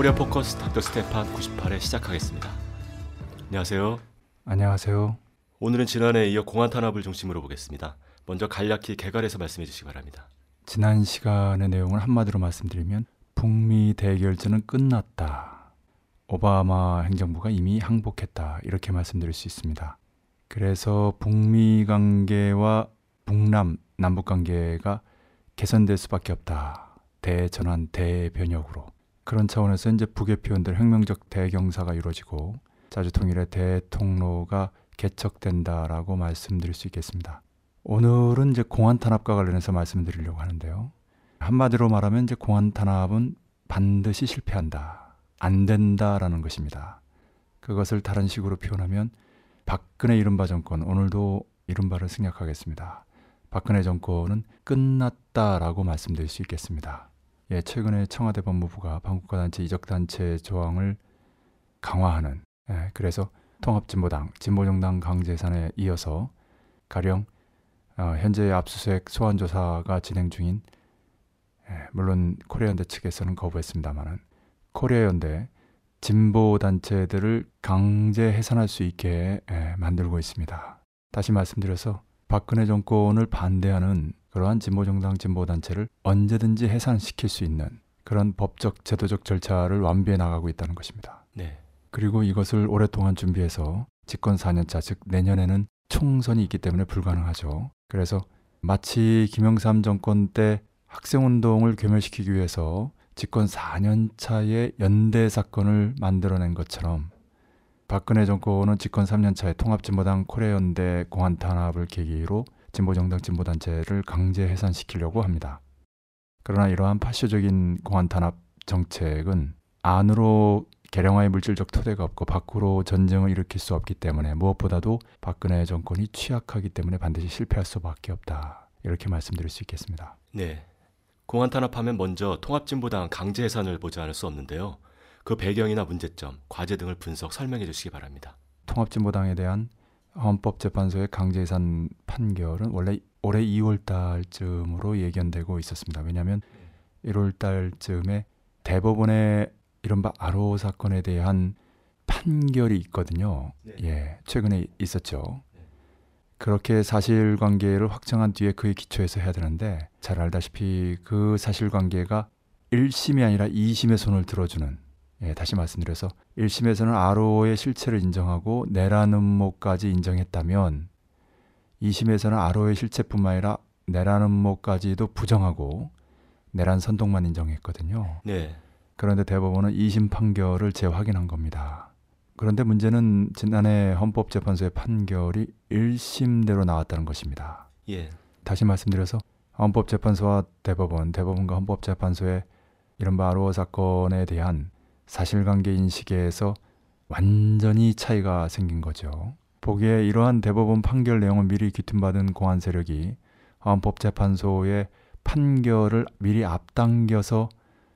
코리아 포커스 닥터 스테판 98회 시작하겠습니다. 안녕하세요. 안녕하세요. 오늘은 지난 회에 이어 공안 탄압을 중심으로 보겠습니다. 먼저 간략히 개괄해서 말씀해 주시기 바랍니다. 지난 시간의 내용을 한마디로 말씀드리면 북미 대결전은 끝났다. 오바마 행정부가 이미 항복했다. 이렇게 말씀드릴 수 있습니다. 그래서 북미 관계와 북남 남북 관계가 개선될 수밖에 없다. 대전환 대변혁으로. 그런 차원에서 이제 북의 표현들 혁명적 대경사가 이루어지고 자주통일의 대통로가 개척된다라고 말씀드릴 수 있겠습니다. 오늘은 이제 공안 탄압과 관련해서 말씀드리려고 하는데요. 한마디로 말하면 이제 공안 탄압은 반드시 실패한다. 안 된다라는 것입니다. 그것을 다른 식으로 표현하면 박근혜 이른바 정권 오늘도 이른바를 생략하겠습니다. 박근혜 정권은 끝났다라고 말씀드릴 수 있겠습니다. 예, 최근에 청와대 법무부가 반국가 단체 이적 단체 조항을 강화하는 예, 그래서 통합진보당, 진보정당 강제산에 이어서 가령 어, 현재 압수수색 소환 조사가 진행 중인 예, 물론 코리아연대 측에서는 거부했습니다만은 코리아연대 진보 단체들을 강제 해산할 수 있게 예, 만들고 있습니다. 다시 말씀드려서 박근혜 정권을 반대하는 그러한 진보정당 진보단체를 언제든지 해산시킬 수 있는 그런 법적 제도적 절차를 완비해 나가고 있다는 것입니다. 네. 그리고 이것을 오랫동안 준비해서 집권 4년차 즉 내년에는 총선이 있기 때문에 불가능하죠. 그래서 마치 김영삼 정권 때 학생운동을 괴멸시키기 위해서 집권 4년차의 연대 사건을 만들어낸 것처럼 박근혜 정권은 집권 3년차에 통합진보당 코레연대 공안 탄압을 계기로 진보정당 진보단체를 강제 해산시키려고 합니다. 그러나 이러한 파쇼적인 공안 탄압 정책은 안으로 개량화의 물질적 토대가 없고 밖으로 전쟁을 일으킬 수 없기 때문에 무엇보다도 박근혜 정권이 취약하기 때문에 반드시 실패할 수밖에 없다. 이렇게 말씀드릴 수 있겠습니다. 네. 공안 탄압하면 먼저 통합진보당 강제 해산을 보지 않을 수 없는데요. 그 배경이나 문제점, 과제 등을 분석 설명해 주시기 바랍니다. 통합진보당에 대한 헌법재판소의 강제해산 판결은 원래 올해 2월 달쯤으로 예견되고 있었습니다. 왜냐하면 1월 달쯤에 대법원의 이른바 아로 사건에 대한 판결이 있거든요. 네. 예, 최근에 있었죠. 그렇게 사실관계를 확정한 뒤에 그에 기초해서 해야 되는데 잘 알다시피 그 사실관계가 1심이 아니라 2심의 손을 들어주는 예, 다시 말씀드려서 1심에서는 아로의 실체를 인정하고 내란 음모까지 인정했다면 2심에서는 아로의 실체뿐만 아니라 내란 음모까지도 부정하고 내란 선동만 인정했거든요. 네. 그런데 대법원은 2심 판결을 재확인한 겁니다. 그런데 문제는 지난해 헌법재판소의 판결이 1심대로 나왔다는 것입니다. 예. 다시 말씀드려서 헌법재판소와 대법원, 대법원과 헌법재판소의 이른바 아로어 사건에 대한 사실관계 인식에서 완전히 차이가 생긴 거죠. 보기에 이러한 대법원 판결 내용을 미리 귀퉁받은 공안 세력이 헌법재판소의 판결을 미리 앞당겨서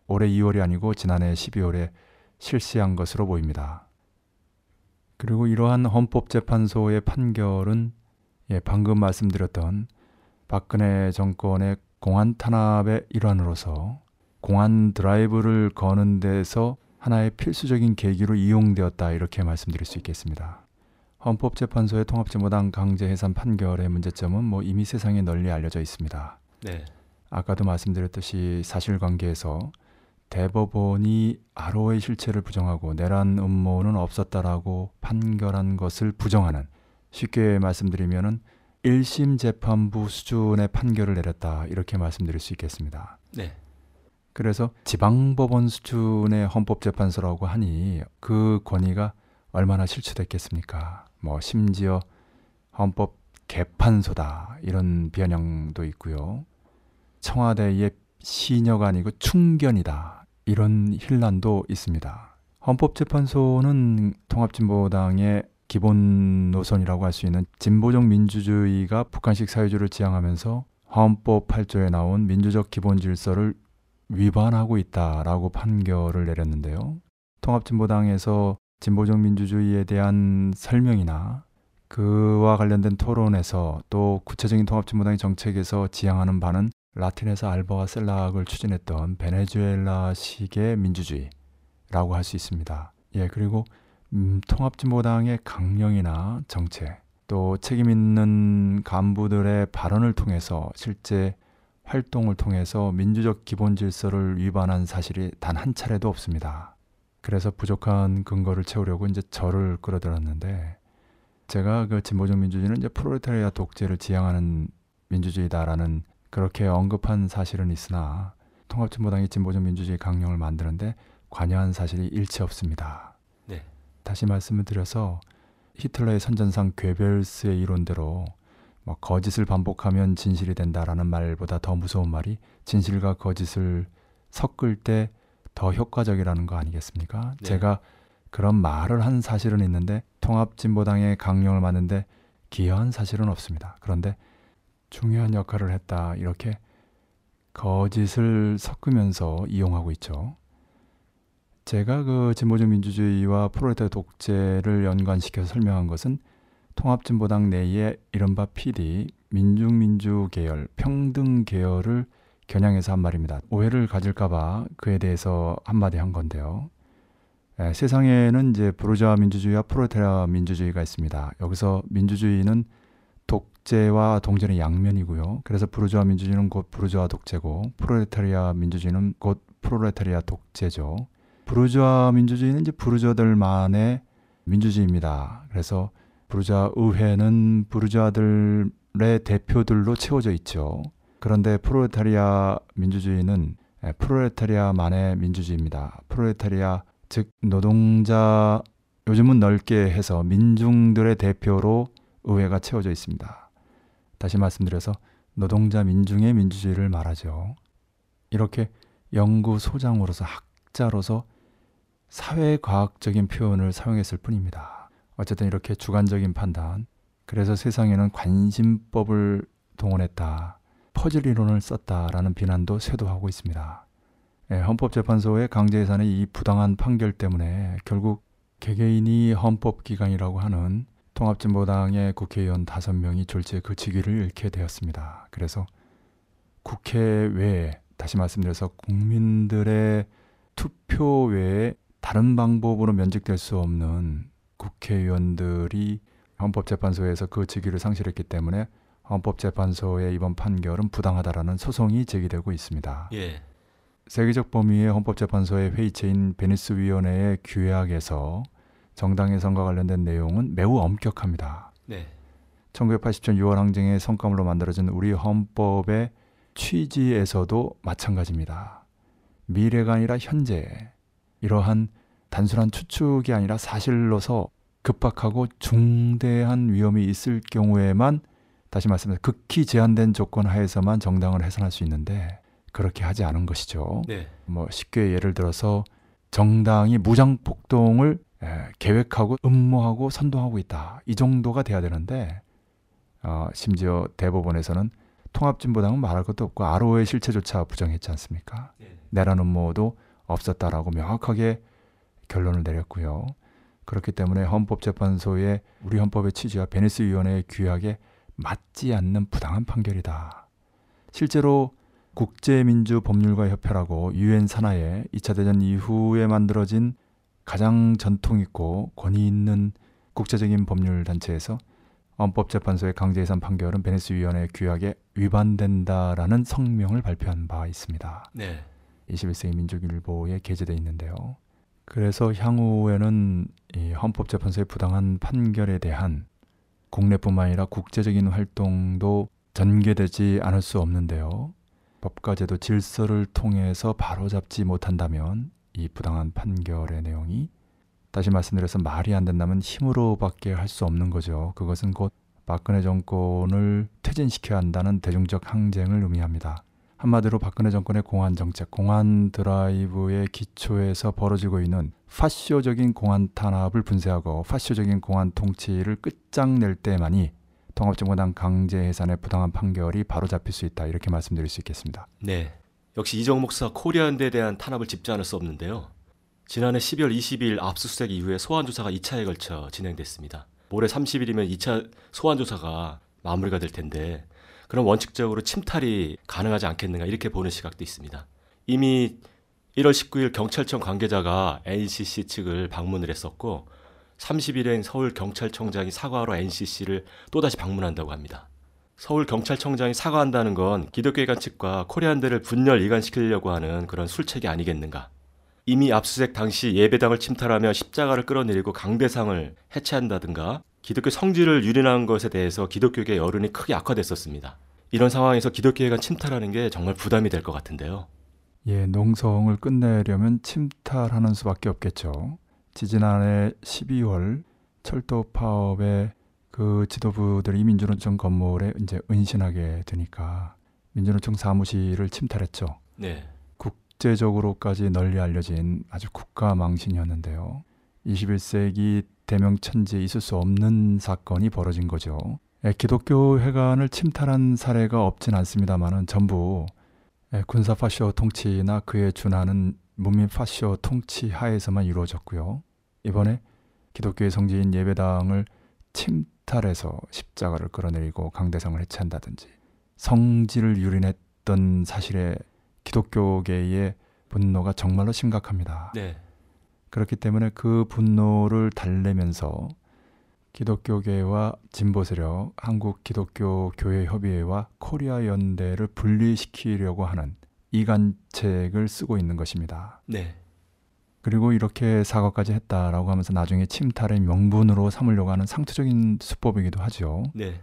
올해 2월이 아니고 지난해 12월에 실시한 것으로 보입니다. 그리고 이러한 헌법재판소의 판결은 예, 방금 말씀드렸던 박근혜 정권의 공안 탄압의 일환으로서 공안 드라이브를 거는 데서 하나의 필수적인 계기로 이용되었다 이렇게 말씀드릴 수 있겠습니다. 헌법재판소의 통합진보당 강제 해산 판결의 문제점은 뭐 이미 세상에 널리 알려져 있습니다. 네. 아까도 말씀드렸듯이 사실관계에서 대법원이 아로의 실체를 부정하고 내란 음모는 없었다라고 판결한 것을 부정하는 쉽게 말씀드리면은 1심 재판부 수준의 판결을 내렸다 이렇게 말씀드릴 수 있겠습니다. 네. 그래서 지방법원 수준의 헌법재판소라고 하니 그 권위가 얼마나 실추됐겠습니까? 뭐 심지어 헌법 개판소다 이런 비아냥도 있고요. 청와대의 시녀가 아니고 충견이다 이런 힐난도 있습니다. 헌법재판소는 통합진보당의 기본 노선이라고 할 수 있는 진보적 민주주의가 북한식 사회주의를 지향하면서 헌법 8조에 나온 민주적 기본 질서를 위반하고 있다라고 판결을 내렸는데요. 통합진보당에서 진보적 민주주의에 대한 설명이나 그와 관련된 토론에서 또 구체적인 통합진보당의 정책에서 지향하는 바는 라틴에서 알바와 셀락을 추진했던 베네수엘라식의 민주주의, 라고 할 수 있습니다. 예, 그리고 음, 통합진보당의 강령이나 정책, 또 책임 있는 간부들의 발언을 통해서 실제 활동을 통해서 민주적 기본 질서를 위반한 사실이 단 한 차례도 없습니다. 그래서 부족한 근거를 채우려고 이제 저를 끌어들였는데 제가 그 진보적 민주주의는 이제 프로레타리아 독재를 지향하는 민주주의다라는 그렇게 언급한 사실은 있으나 통합진보당이 진보적 민주주의 강령을 만드는데 관여한 사실이 일치 없습니다. 네. 다시 말씀을 드려서 히틀러의 선전상 괴벨스의 이론대로 뭐 거짓을 반복하면 진실이 된다라는 말보다 더 무서운 말이 진실과 거짓을 섞을 때 더 효과적이라는 거 아니겠습니까? 네. 제가 그런 말을 한 사실은 있는데 통합진보당의 강령을 만드는데 기여한 사실은 없습니다. 그런데 중요한 역할을 했다 이렇게 거짓을 섞으면서 이용하고 있죠. 제가 그 진보적 민주주의와 프로레타 독재를 연관시켜서 설명한 것은 통합진보당 내의 이른바 PD 민중민주 계열, 평등 계열을 겨냥해서 한 말입니다. 오해를 가질까봐 그에 대해서 한마디 한 건데요. 에, 세상에는 이제 부르주아 민주주의와 프로레타리아 민주주의가 있습니다. 여기서 민주주의는 독재와 동전의 양면이고요. 그래서 부르주아 민주주의는 곧 부르주아 독재고 프롤레타리아 민주주의는 곧 프롤레타리아 독재죠. 부르주아 민주주의는 이제 부르주아들만의 민주주의입니다. 그래서 부르주아 의회는 부르주아들의 대표들로 채워져 있죠. 그런데 프롤레타리아 민주주의는 에, 프롤레타리아만의 민주주의입니다. 프롤레타리아 즉 노동자 요즘은 넓게 해서 민중들의 대표로 의회가 채워져 있습니다. 다시 말씀드려서 노동자 민중의 민주주의를 말하죠. 이렇게 연구소장으로서 학자로서 사회과학적인 표현을 사용했을 뿐입니다. 어쨌든 이렇게 주관적인 판단, 그래서 세상에는 관심법을 동원했다, 퍼즐 이론을 썼다라는 비난도 쇄도하고 있습니다. 예, 헌법재판소의 강제해산의 이 부당한 판결 때문에 결국 개개인이 헌법기관이라고 하는 통합진보당의 국회의원 다섯 명이 졸지에 그 직위를 잃게 되었습니다. 그래서 국회 외에 다시 말씀드려서 국민들의 투표 외에 다른 방법으로 면직될 수 없는 국회의원들이 헌법재판소에서 그 직위를 상실했기 때문에 헌법재판소의 이번 판결은 부당하다라는 소송이 제기되고 있습니다. 예. 세계적 범위의 헌법재판소의 회의체인 베니스 위원회의 규약에서 정당 해산과 관련된 내용은 매우 엄격합니다. 네. 1980년 6월 항쟁의 성과물로 만들어진 우리 헌법의 취지에서도 마찬가지입니다. 미래가 아니라 현재 이러한 단순한 추측이 아니라 사실로서 급박하고 중대한 위험이 있을 경우에만 다시 말씀드려 극히 제한된 조건 하에서만 정당을 해산할 수 있는데 그렇게 하지 않은 것이죠. 네. 뭐 쉽게 예를 들어서 정당이 무장 폭동을 에, 계획하고 음모하고 선동하고 있다. 이 정도가 돼야 되는데 어, 심지어 대법원에서는 통합진보당은 말할 것도 없고 RO의 실체조차 부정했지 않습니까? 네. 내란 음모도 없었다라고 명확하게 결론을 내렸고요. 그렇기 때문에 헌법재판소의 우리 헌법의 취지와 베니스 위원회의 규약에 맞지 않는 부당한 판결이다. 실제로 국제민주 법률가 협회라고 유엔 산하에 2차 대전 이후에 만들어진 가장 전통 있고 권위 있는 국제적인 법률 단체에서 헌법재판소의 강제해산 판결은 베니스 위원회 규약에 위반된다라는 성명을 발표한 바 있습니다. 네. 21세기 민족일보에 게재돼 있는데요. 그래서 향후에는 이 헌법재판소의 부당한 판결에 대한 국내뿐만 아니라 국제적인 활동도 전개되지 않을 수 없는데요. 법과 제도 질서를 통해서 바로잡지 못한다면 이 부당한 판결의 내용이 다시 말씀드려서 말이 안 된다면 힘으로밖에 할 수 없는 거죠. 그것은 곧 박근혜 정권을 퇴진시켜야 한다는 대중적 항쟁을 의미합니다. 한마디로 박근혜 정권의 공안 정책, 공안 드라이브의 기초에서 벌어지고 있는 파쇼적인 공안 탄압을 분쇄하고 파쇼적인 공안 통치를 끝장낼 때만이 통합정부당 강제 해산의 부당한 판결이 바로 잡힐 수 있다 이렇게 말씀드릴 수 있겠습니다. 네. 역시 이정 목사 코리아연대에 대한 탄압을 짚지 않을 수 없는데요. 지난해 12월 22일 압수수색 이후에 소환 조사가 2차에 걸쳐 진행됐습니다. 올해 30일이면 2차 소환 조사가 마무리가 될 텐데 그럼 원칙적으로 침탈이 가능하지 않겠는가 이렇게 보는 시각도 있습니다. 이미 1월 19일 경찰청 관계자가 NCC 측을 방문을 했었고 30일엔 서울 경찰청장이 사과하러 NCC를 또다시 방문한다고 합니다. 서울 경찰청장이 사과한다는 건 기독교회관 측과 코리안대를 분열 이관시키려고 하는 그런 술책이 아니겠는가? 이미 압수수색 당시 예배당을 침탈하며 십자가를 끌어내리고 강대상을 해체한다든가 기독교 성질을 유린한 것에 대해서 기독교계 여론이 크게 악화됐었습니다. 이런 상황에서 기독교회관 침탈하는 게 정말 부담이 될 것 같은데요. 예, 농성을 끝내려면 침탈하는 수밖에 없겠죠. 지지난해 12월 철도 파업에 그 지도부들이 민주노총 건물에 이제 은신하게 되니까 민주노총 사무실을 침탈했죠. 네. 국제적으로까지 널리 알려진 아주 국가 망신이었는데요. 21세기 대명천지에 있을 수 없는 사건이 벌어진 거죠. 예, 기독교 회관을 침탈한 사례가 없진 않습니다만은 전부 예, 군사 파쇼 통치나 그에 준하는 문민 파쇼 통치 하에서만 이루어졌고요. 이번에 기독교의 성지인 예배당을 침탈해서 십자가를 끌어내리고 강대상을 해체한다든지 성질을 유린했던 사실에 기독교계의 분노가 정말로 심각합니다. 네. 그렇기 때문에 그 분노를 달래면서 기독교계와 진보 세력, 한국 기독교 교회 협의회와 코리아 연대를 분리시키려고 하는 이간책을 쓰고 있는 것입니다. 네. 그리고 이렇게 사과까지 했다라고 하면서 나중에 침탈의 명분으로 삼으려고 하는 상투적인 수법이기도 하죠. 네.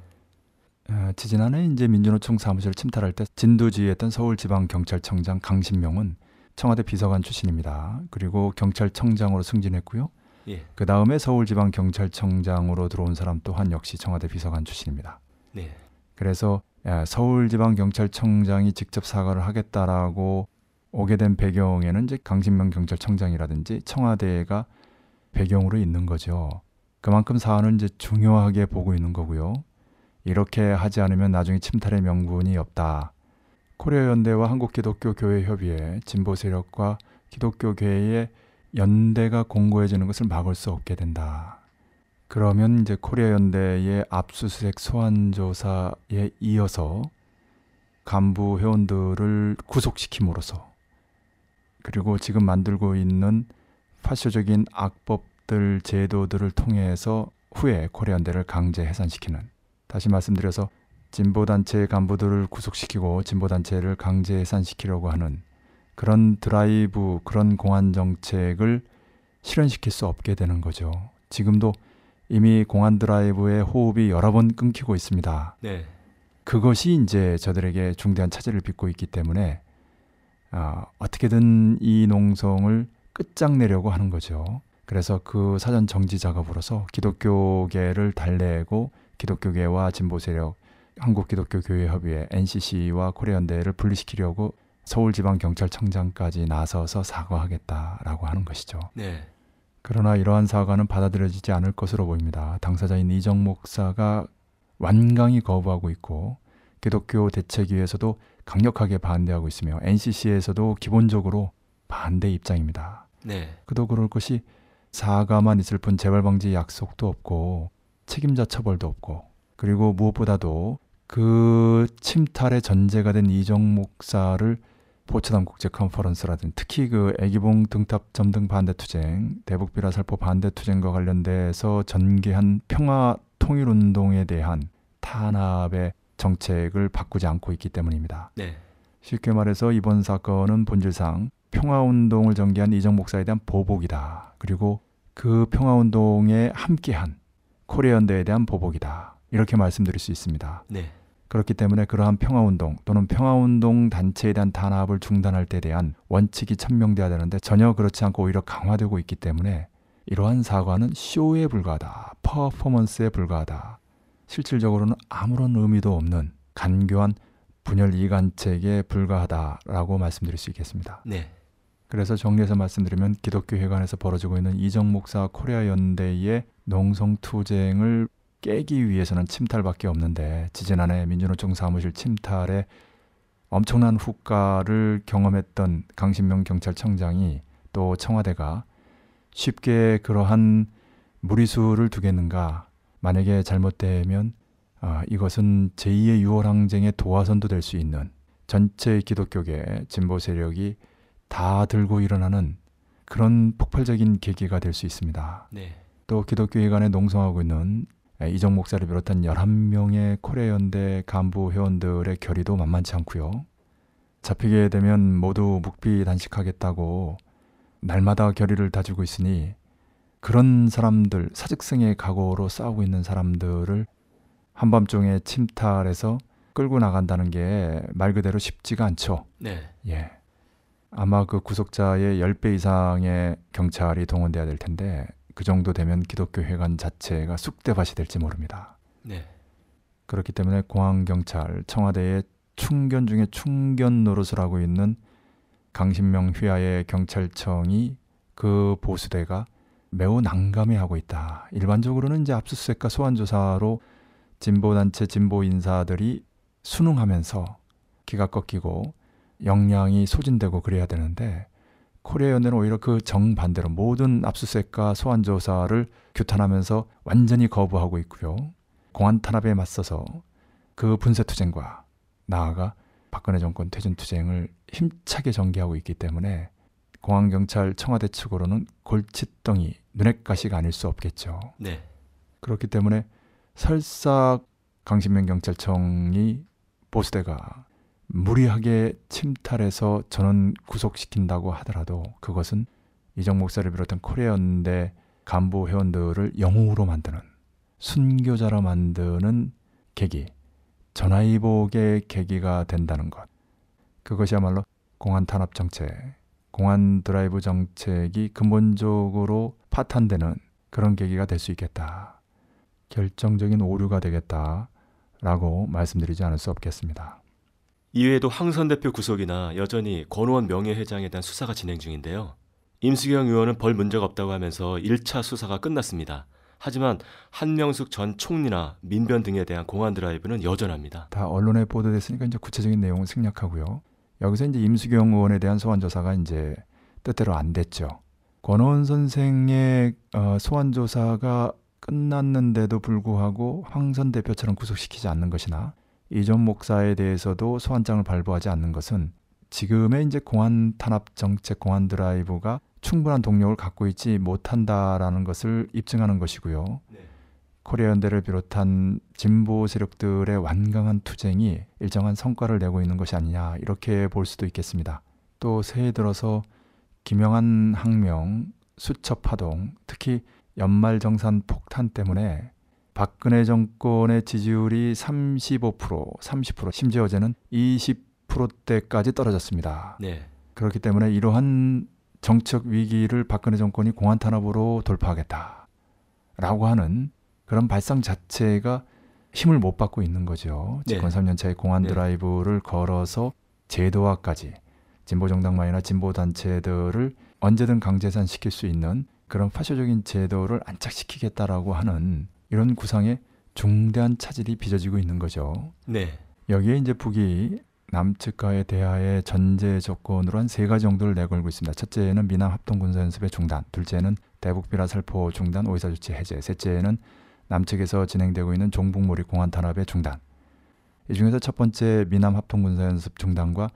어, 지지난해 이제 민주노총 사무실을 침탈할 때 진두지휘했던 서울지방경찰청장 강신명은 청와대 비서관 출신입니다. 그리고 경찰청장으로 승진했고요. 예. 그 다음에 서울지방경찰청장으로 들어온 사람 또한 역시 청와대 비서관 출신입니다. 네. 그래서 야, 서울지방경찰청장이 직접 사과를 하겠다라고 오게 된 배경에는 이제 강진명 경찰청장이라든지 청와대가 배경으로 있는 거죠. 그만큼 사안을 이제 중요하게 보고 있는 거고요. 이렇게 하지 않으면 나중에 침탈의 명분이 없다. 코리아 연대와 한국 기독교 교회 협의회 진보 세력과 기독교계의 연대가 공고해지는 것을 막을 수 없게 된다. 그러면 이제 코리아 연대의 압수수색 소환 조사에 이어서 간부 회원들을 구속시킴으로써 그리고 지금 만들고 있는 파쇼적인 악법들 제도들을 통해서 후에 코리아 연대를 강제 해산시키는 다시 말씀드려서 진보 단체 간부들을 구속시키고 진보 단체를 강제 해산시키려고 하는 그런 드라이브 그런 공안 정책을 실현시킬 수 없게 되는 거죠. 지금도 이미 공안 드라이브의 호흡이 여러 번 끊기고 있습니다. 네. 그것이 이제 저들에게 중대한 차질을 빚고 있기 때문에 어, 어떻게든 이 농성을 끝장내려고 하는 거죠. 그래서 그 사전 정지 작업으로서 기독교계를 달래고 기독교계와 진보 세력, 한국기독교교회협의회, NCC와 코리안대를 분리시키려고 서울지방경찰청장까지 나서서 사과하겠다라고 하는 것이죠. 네. 그러나 이러한 사과는 받아들여지지 않을 것으로 보입니다. 당사자인 이정 목사가 완강히 거부하고 있고 기독교 대책위에서도 강력하게 반대하고 있으며 NCC에서도 기본적으로 반대 입장입니다. 네. 그도 그럴 것이 사과만 있을 뿐 재발 방지 약속도 없고 책임자 처벌도 없고 그리고 무엇보다도 그 침탈의 전제가 된 이정 목사를 포츠담 국제 컨퍼런스라든지 특히 그 애기봉 등탑 점등 반대 투쟁, 대북 비라 살포 반대 투쟁과 관련돼서 전개한 평화 통일 운동에 대한 탄압의 정책을 바꾸지 않고 있기 때문입니다. 네. 쉽게 말해서 이번 사건은 본질상 평화 운동을 전개한 이정 목사에 대한 보복이다. 그리고 그 평화 운동에 함께한 코리아 연대에 대한 보복이다. 이렇게 말씀드릴 수 있습니다. 네. 그렇기 때문에 그러한 평화운동 또는 평화운동 단체에 대한 탄압을 중단할 때 대한 원칙이 천명돼야 되는데 전혀 그렇지 않고 오히려 강화되고 있기 때문에 이러한 사과는 쇼에 불과하다. 퍼포먼스에 불과하다. 실질적으로는 아무런 의미도 없는 간교한 분열 이관책에 불과하다라고 말씀드릴 수 있겠습니다. 네. 그래서 정리해서 말씀드리면 기독교 회관에서 벌어지고 있는 이정 목사 코리아 연대의 농성 투쟁을 깨기 위해서는 침탈밖에 없는데 지지난해 민주노총 사무실 침탈에 엄청난 후과를 경험했던 강신명 경찰청장이 또 청와대가 쉽게 그러한 무리수를 두겠는가 만약에 잘못되면 아, 이것은 제2의 6월 항쟁의 도화선도 될 수 있는 전체 기독교계 진보 세력이 다 들고 일어나는 그런 폭발적인 계기가 될 수 있습니다. 네. 또 기독교회관에 농성하고 있는 이정 목사를 비롯한 11명의 코레 연대 간부 회원들의 결의도 만만치 않고요. 잡히게 되면 모두 묵비 단식하겠다고 날마다 결의를 다지고 있으니 그런 사람들 사직성의 각오로 싸우고 있는 사람들을 한밤중에 침탈해서 끌고 나간다는 게 말 그대로 쉽지가 않죠. 네. 예. 아마 그 구속자의 10배 이상의 경찰이 동원돼야 될 텐데 그 정도 되면 기독교 회관 자체가 쑥대밭이 될지 모릅니다. 네. 그렇기 때문에 공항 경찰, 청와대의 충견 중에 충견 노릇을 하고 있는 강신명 휘하의 경찰청이 그 보수대가 매우 난감해하고 있다. 일반적으로는 이제 압수수색과 소환조사로 진보단체 진보 인사들이 순응하면서 기가 꺾이고 역량이 소진되고 그래야 되는데 코리아 연대는 오히려 그 정반대로 모든 압수수색과 소환 조사를 규탄하면서 완전히 거부하고 있고요. 공안 탄압에 맞서서 그 분쇄 투쟁과 나아가 박근혜 정권 퇴진 투쟁을 힘차게 전개하고 있기 때문에 공안 경찰 청와대 측으로는 골칫덩이 눈엣가시가 아닐 수 없겠죠. 네. 그렇기 때문에 설사 강신명 경찰청이 보수대가 무리하게 침탈해서 전원 구속시킨다고 하더라도 그것은 이적 목사를 비롯한 코리아연대 간부 회원들을 영웅으로 만드는 순교자로 만드는 계기, 전화위복의 계기가 된다는 것. 그것이야말로 공안 탄압 정책, 공안 드라이브 정책이 근본적으로 파탄되는 그런 계기가 될 수 있겠다. 결정적인 오류가 되겠다 라고 말씀드리지 않을 수 없겠습니다. 이외에도 황선 대표 구속이나 여전히 권오헌 명예회장에 대한 수사가 진행 중인데요. 임수경 의원은 벌 문제가 없다고 하면서 1차 수사가 끝났습니다. 하지만 한명숙 전 총리나 민변 등에 대한 공안 드라이브는 여전합니다. 다 언론에 보도됐으니까 이제 구체적인 내용은 생략하고요. 여기서 이제 임수경 의원에 대한 소환 조사가 이제 뜻대로 안 됐죠. 권오원 선생의 어, 소환 조사가 끝났는데도 불구하고 황선 대표처럼 구속시키지 않는 것이나 이전 목사에 대해서도 소환장을 발부하지 않는 것은 지금의 이제 공안 탄압 정책 공안 드라이브가 충분한 동력을 갖고 있지 못한다라는 것을 입증하는 것이고요. 네. 코리아 연대를 비롯한 진보 세력들의 완강한 투쟁이 일정한 성과를 내고 있는 것이 아니냐 이렇게 볼 수도 있겠습니다. 또 새해 들어서 김영한 항명, 수첩 파동, 특히 연말 정산 폭탄 때문에 박근혜 정권의 지지율이 35%, 30%, 심지어 어제는 20%대까지 떨어졌습니다. 네. 그렇기 때문에 이러한 정책 위기를 박근혜 정권이 공안 탄압으로 돌파하겠다. 라고 하는 그런 발상 자체가 힘을 못 받고 있는 거죠. 네. 집권 3년차의 공안 네. 드라이브를 걸어서 제도화까지 진보 정당만이나 진보 단체들을 언제든 강제산시킬 수 있는 그런 파쇼적인 제도를 안착시키겠다라고 하는 이런 구상에 중대한 차질이 빚어지고 있는 거죠. 네. 여기에 이제 북이 남측과의 대화의 전제 조건으로 한 세 가지 정도를 내걸고 있습니다. 첫째는 미남 합동 군사 연습의 중단, 둘째는 대북 비라 살포 중단, 오이사 조치 해제, 셋째는 남측에서 진행되고 있는 종북몰이 공안 탄압의 중단. 이 중에서 첫 번째 미남 합동 군사 연습 중단과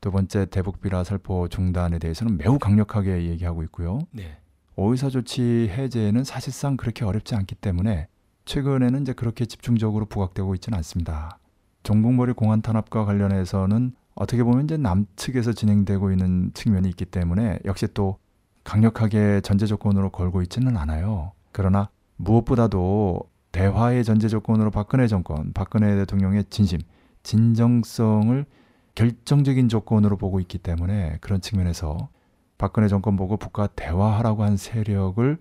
두 번째 대북 비라 살포 중단에 대해서는 매우 강력하게 얘기하고 있고요. 네. 오이사 조치 해제는 사실상 그렇게 어렵지 않기 때문에 최근에는 이제 그렇게 집중적으로 부각되고 있지는 않습니다. 종북몰이 공안 탄압과 관련해서는 어떻게 보면 이제 남측에서 진행되고 있는 측면이 있기 때문에 역시 또 강력하게 전제 조건으로 걸고 있지는 않아요. 그러나 무엇보다도 대화의 전제 조건으로 박근혜 정권, 박근혜 대통령의 진심, 진정성을 결정적인 조건으로 보고 있기 때문에 그런 측면에서 박근혜 정권 보고 북과 대화하라고 한 세력을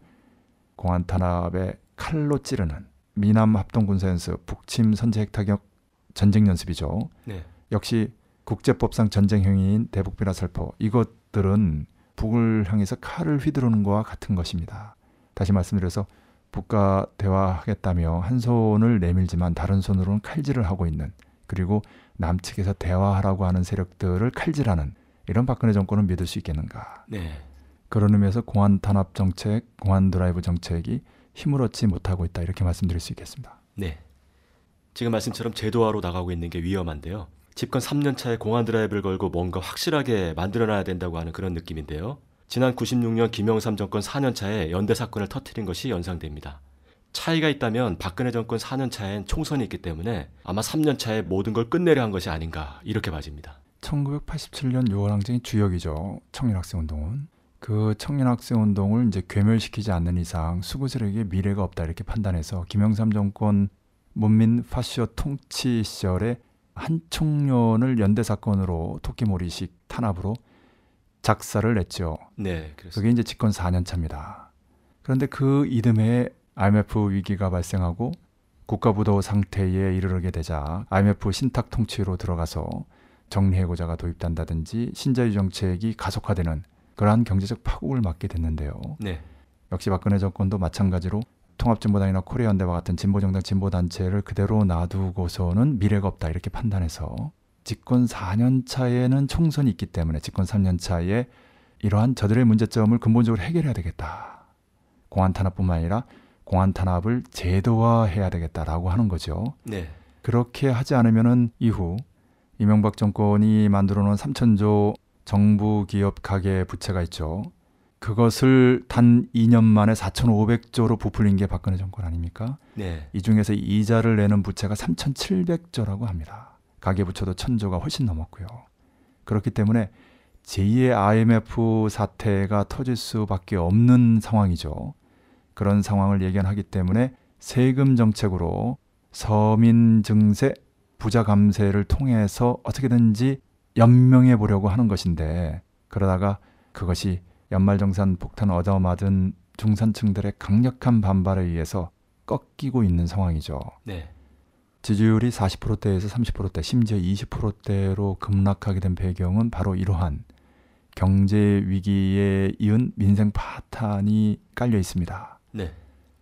공안 탄압의 칼로 찌르는 미남 합동 군사 연습, 북침 선제 핵타격 전쟁 연습이죠. 네. 역시 국제법상 전쟁 행위인 대북 비라 살포 이것들은 북을 향해서 칼을 휘두르는 것과 같은 것입니다. 다시 말씀드려서 북과 대화하겠다며 한 손을 내밀지만 다른 손으로는 칼질을 하고 있는 그리고 남측에서 대화하라고 하는 세력들을 칼질하는 이런 박근혜 정권을 믿을 수 있겠는가? 네. 그런 의미에서 공안 탄압 정책, 공안 드라이브 정책이 힘을 얻지 못하고 있다 이렇게 말씀드릴 수 있겠습니다. 네. 지금 말씀처럼 제도화로 나가고 있는 게 위험한데요. 집권 3년 차에 공안 드라이브를 걸고 뭔가 확실하게 만들어놔야 된다고 하는 그런 느낌인데요. 지난 96년 김영삼 정권 4년 차에 연대 사건을 터뜨린 것이 연상됩니다. 차이가 있다면 박근혜 정권 4년 차엔 총선이 있기 때문에 아마 3년 차에 모든 걸 끝내려 한 것이 아닌가 이렇게 봐집니다. 1987년 6월 항쟁이 주역이죠. 청년학생 운동은. 그 청년 학생 운동을 이제 괴멸시키지 않는 이상 수구 세력에 미래가 없다 이렇게 판단해서 김영삼 정권 문민 파시오 통치 시절에 한 청년을 연대 사건으로 토끼몰이식 탄압으로 작사를 냈죠. 네, 그래서 그게 이제 집권 4년 차입니다. 그런데 그 이듬해 IMF 위기가 발생하고 국가부도 상태에 이르게 되자 IMF 신탁 통치로 들어가서 정리해고자가 도입된다든지 신자유 정책이 가속화되는 그러한 경제적 파국을 맞게 됐는데요. 네, 역시 박근혜 정권도 마찬가지로 통합진보당이나 코리아연대와 같은 진보정당 진보단체를 그대로 놔두고서는 미래가 없다 이렇게 판단해서 집권 4년 차에는 총선이 있기 때문에 집권 3년 차에 이러한 저들의 문제점을 근본적으로 해결해야 되겠다. 공안 탄압뿐만 아니라 공안 탄압을 제도화해야 되겠다라고 하는 거죠. 네, 그렇게 하지 않으면은 이후 이명박 정권이 만들어 놓은 3천조 정부 기업 가계 부채가 있죠. 그것을 단 2년 만에 4,500조로 부풀린 게 박근혜 정권 아닙니까? 네, 이 중에서 이자를 내는 부채가 3,700조라고 합니다. 가계 부채도 1,000조가 훨씬 넘었고요. 그렇기 때문에 제2의 IMF 사태가 터질 수밖에 없는 상황이죠. 그런 상황을 예견하기 때문에 세금 정책으로 서민 증세, 부자 감세를 통해서 어떻게든지 연명해 보려고 하는 것인데 그러다가 그것이 연말정산 폭탄 얻어맞은 중산층들의 강력한 반발에 의해서 꺾이고 있는 상황이죠. 네, 지지율이 40%대에서 30%대, 심지어 20%대로 급락하게 된 배경은 바로 이러한 경제 위기에 이은 민생 파탄이 깔려 있습니다. 네,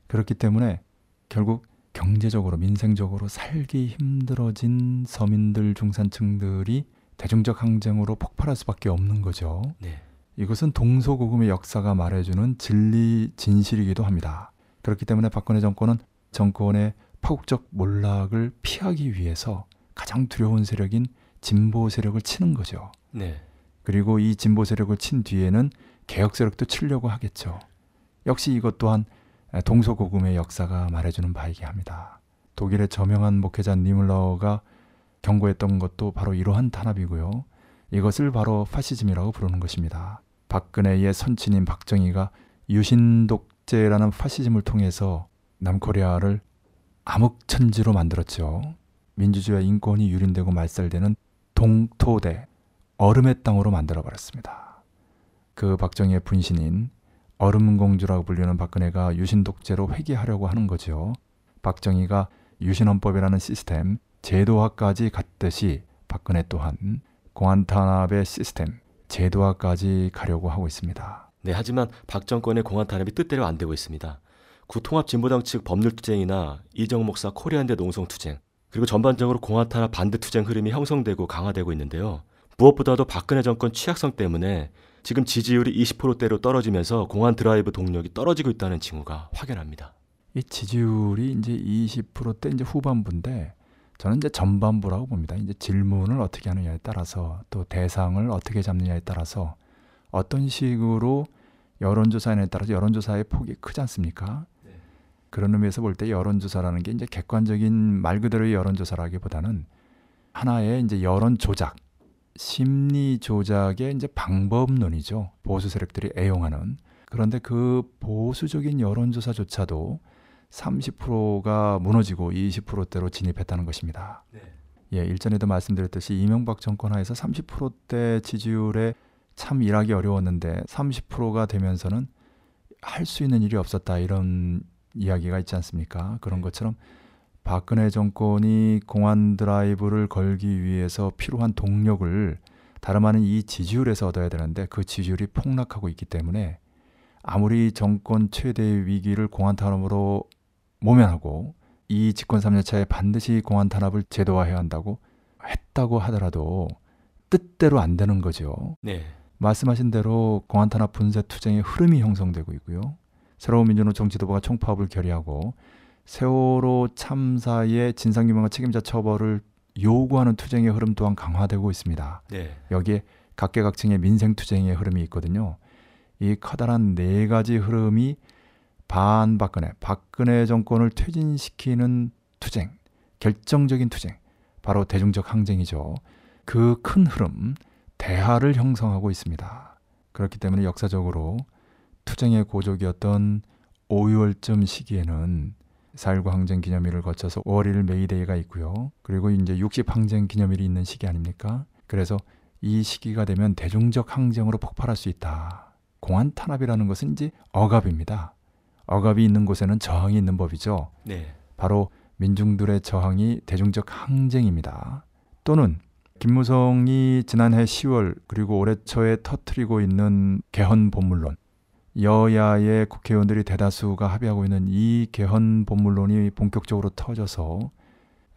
그렇기 때문에 결국 경제적으로 민생적으로 살기 힘들어진 서민들 중산층들이 대중적 항쟁으로 폭발할 수밖에 없는 거죠. 네, 이것은 동서고금의 역사가 말해주는 진리 진실이기도 합니다. 그렇기 때문에 박근혜 정권은 정권의 파국적 몰락을 피하기 위해서 가장 두려운 세력인 진보 세력을 치는 거죠. 네, 그리고 이 진보 세력을 친 뒤에는 개혁 세력도 치려고 하겠죠. 역시 이것 또한 동서고금의 역사가 말해주는 바이게 합니다. 독일의 저명한 목회자 니물러가 경고했던 것도 바로 이러한 탄압이고요. 이것을 바로 파시즘이라고 부르는 것입니다. 박근혜의 선친인 박정희가 유신 독재라는 파시즘을 통해서 남코리아를 암흑천지로 만들었죠. 민주주의와 인권이 유린되고 말살되는 동토대 얼음의 땅으로 만들어 버렸습니다. 그 박정희의 분신인 얼음공주라고 불리는 박근혜가 유신 독재로 회귀하려고 하는 거죠. 박정희가 유신헌법이라는 시스템 제도화까지 갔듯이 박근혜 또한 공안 탄압의 시스템 제도화까지 가려고 하고 있습니다. 네. 하지만 박 정권의 공안 탄압이 뜻대로 안 되고 있습니다. 구통합 진보당 측 법률 투쟁이나 이적 목사 코리아연대 농성 투쟁 그리고 전반적으로 공안 탄압 반대 투쟁 흐름이 형성되고 강화되고 있는데요. 무엇보다도 박근혜 정권 취약성 때문에 지금 지지율이 20%대로 떨어지면서 공안 드라이브 동력이 떨어지고 있다는 징후가 확연합니다. 이 지지율이 이제 20%대 이제 후반부인데 저는 이제 전반부라고 봅니다. 이제 질문을 어떻게 하느냐에 따라서 또 대상을 어떻게 잡느냐에 따라서 어떤 식으로 여론조사에 따라서 여론조사의 폭이 크지 않습니까? 네. 그런 의미에서 볼 때 여론조사라는 게 이제 객관적인 말 그대로의 여론조사라기보다는 하나의 이제 여론 조작, 심리 조작의 이제 방법론이죠. 보수 세력들이 애용하는. 그런데 그 보수적인 여론조사조차도 30%가 무너지고 20%대로 진입했다는 것입니다. 네. 예, 일전에도 말씀드렸듯이 이명박 정권 하에서 30%대 지지율에 참 일하기 어려웠는데 30%가 되면서는 할 수 있는 일이 없었다 이런 이야기가 있지 않습니까? 그런 것처럼 박근혜 정권이 공안 드라이브를 걸기 위해서 필요한 동력을 다름 아닌 이 지지율에서 얻어야 되는데 그 지지율이 폭락하고 있기 때문에 아무리 정권 최대 위기를 공안 탄압으로 모면하고 이 집권 3년차에 반드시 공안 탄압을 제도화해야 한다고 했다고 하더라도 뜻대로 안 되는 거죠. 네. 말씀하신 대로 공안 탄압 분쇄 투쟁의 흐름이 형성되고 있고요. 새로운 민주노 정치도부가 총파업을 결의하고 세월호 참사의 진상규명과 책임자 처벌을 요구하는 투쟁의 흐름 또한 강화되고 있습니다. 네. 여기에 각계각층의 민생 투쟁의 흐름이 있거든요. 이 커다란 네 가지 흐름이 반박근혜, 박근혜 정권을 퇴진시키는 투쟁, 결정적인 투쟁, 바로 대중적 항쟁이죠. 그 큰 흐름, 대하를 형성하고 있습니다. 그렇기 때문에 역사적으로 투쟁의 고조기였던 5월쯤 시기에는 4.19 항쟁 기념일을 거쳐서 5월 1일 메이데이가 있고요. 그리고 이제 60 항쟁 기념일이 있는 시기 아닙니까? 그래서 이 시기가 되면 대중적 항쟁으로 폭발할 수 있다. 공안 탄압이라는 것은 이제 억압입니다. 억압이 있는 곳에는 저항이 있는 법이죠. 네. 바로 민중들의 저항이 대중적 항쟁입니다. 또는 김무성이 지난해 10월 그리고 올해 초에 터트리고 있는 개헌 본물론 여야의 국회의원들이 대다수가 합의하고 있는 이 개헌 본물론이 본격적으로 터져서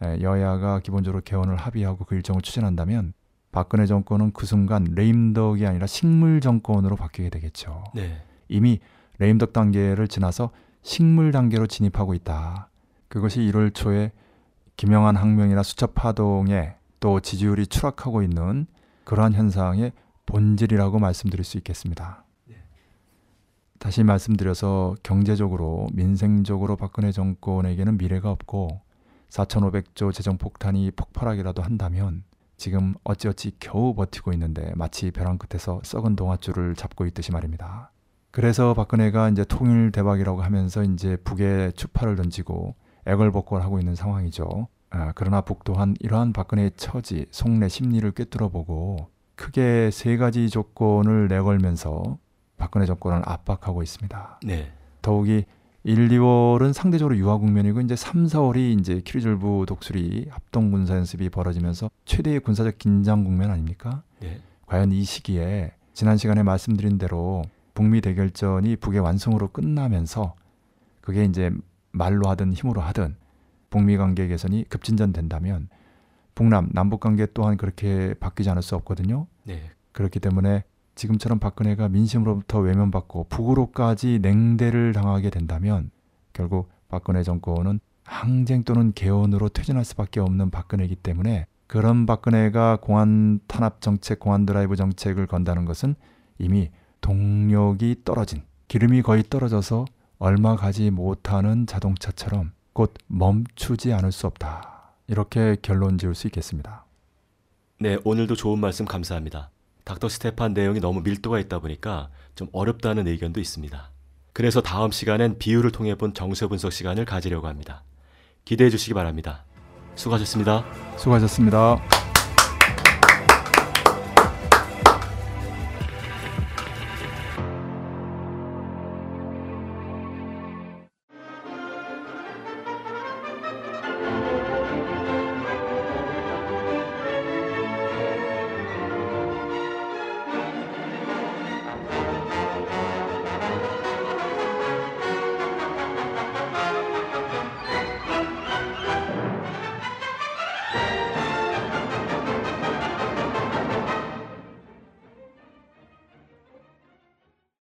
에, 여야가 기본적으로 개헌을 합의하고 그 일정을 추진한다면 박근혜 정권은 그 순간 레임덕이 아니라 식물 정권으로 바뀌게 되겠죠. 네. 이미 레임덕 단계를 지나서 식물 단계로 진입하고 있다. 그것이 1월 초에 김영한 항명이나 수첩 파동에 또 지지율이 추락하고 있는 그러한 현상의 본질이라고 말씀드릴 수 있겠습니다. 다시 말씀드려서 경제적으로 민생적으로 박근혜 정권에게는 미래가 없고 4,500조 재정 폭탄이 폭발하기라도 한다면 지금 어찌어찌 겨우 버티고 있는데 마치 벼랑 끝에서 썩은 동아줄을 잡고 있듯이 말입니다. 그래서 박근혜가 이제 통일 대박이라고 하면서 이제 북에 추파를 던지고 애걸복걸하고 있는 상황이죠. 아, 그러나 북 또한 이러한 박근혜의 처지, 속내 심리를 꿰뚫어보고 크게 세 가지 조건을 내걸면서 박근혜 정권을 압박하고 있습니다. 네. 더욱이 1, 2월은 상대적으로 유화 국면이고 이제 3, 4월이 이제 키리졸브 독수리 합동 군사 연습이 벌어지면서 최대의 군사적 긴장 국면 아닙니까? 네. 과연 이 시기에 지난 시간에 말씀드린 대로 북미 대결전이 북의 완성으로 끝나면서 그게 이제 말로 하든 힘으로 하든 북미 관계 개선이 급진전된다면 북남 남북 관계 또한 그렇게 바뀌지 않을 수 없거든요. 네. 그렇기 때문에 지금처럼 박근혜가 민심으로부터 외면받고 북으로까지 냉대를 당하게 된다면 결국 박근혜 정권은 항쟁 또는 개헌으로 퇴진할 수밖에 없는 박근혜이기 때문에 그런 박근혜가 공안 탄압 정책, 공안 드라이브 정책을 건다는 것은 이미 동력이 떨어진 기름이 거의 떨어져서 얼마 가지 못하는 자동차처럼 곧 멈추지 않을 수 없다. 이렇게 결론 지을 수 있겠습니다. 네, 오늘도 좋은 말씀 감사합니다. 닥터 스테판 내용이 너무 밀도가 있다 보니까 좀 어렵다는 의견도 있습니다. 그래서 다음 시간엔 비유를 통해 본 정세 분석 시간을 가지려고 합니다. 기대해 주시기 바랍니다. 수고하셨습니다. 수고하셨습니다.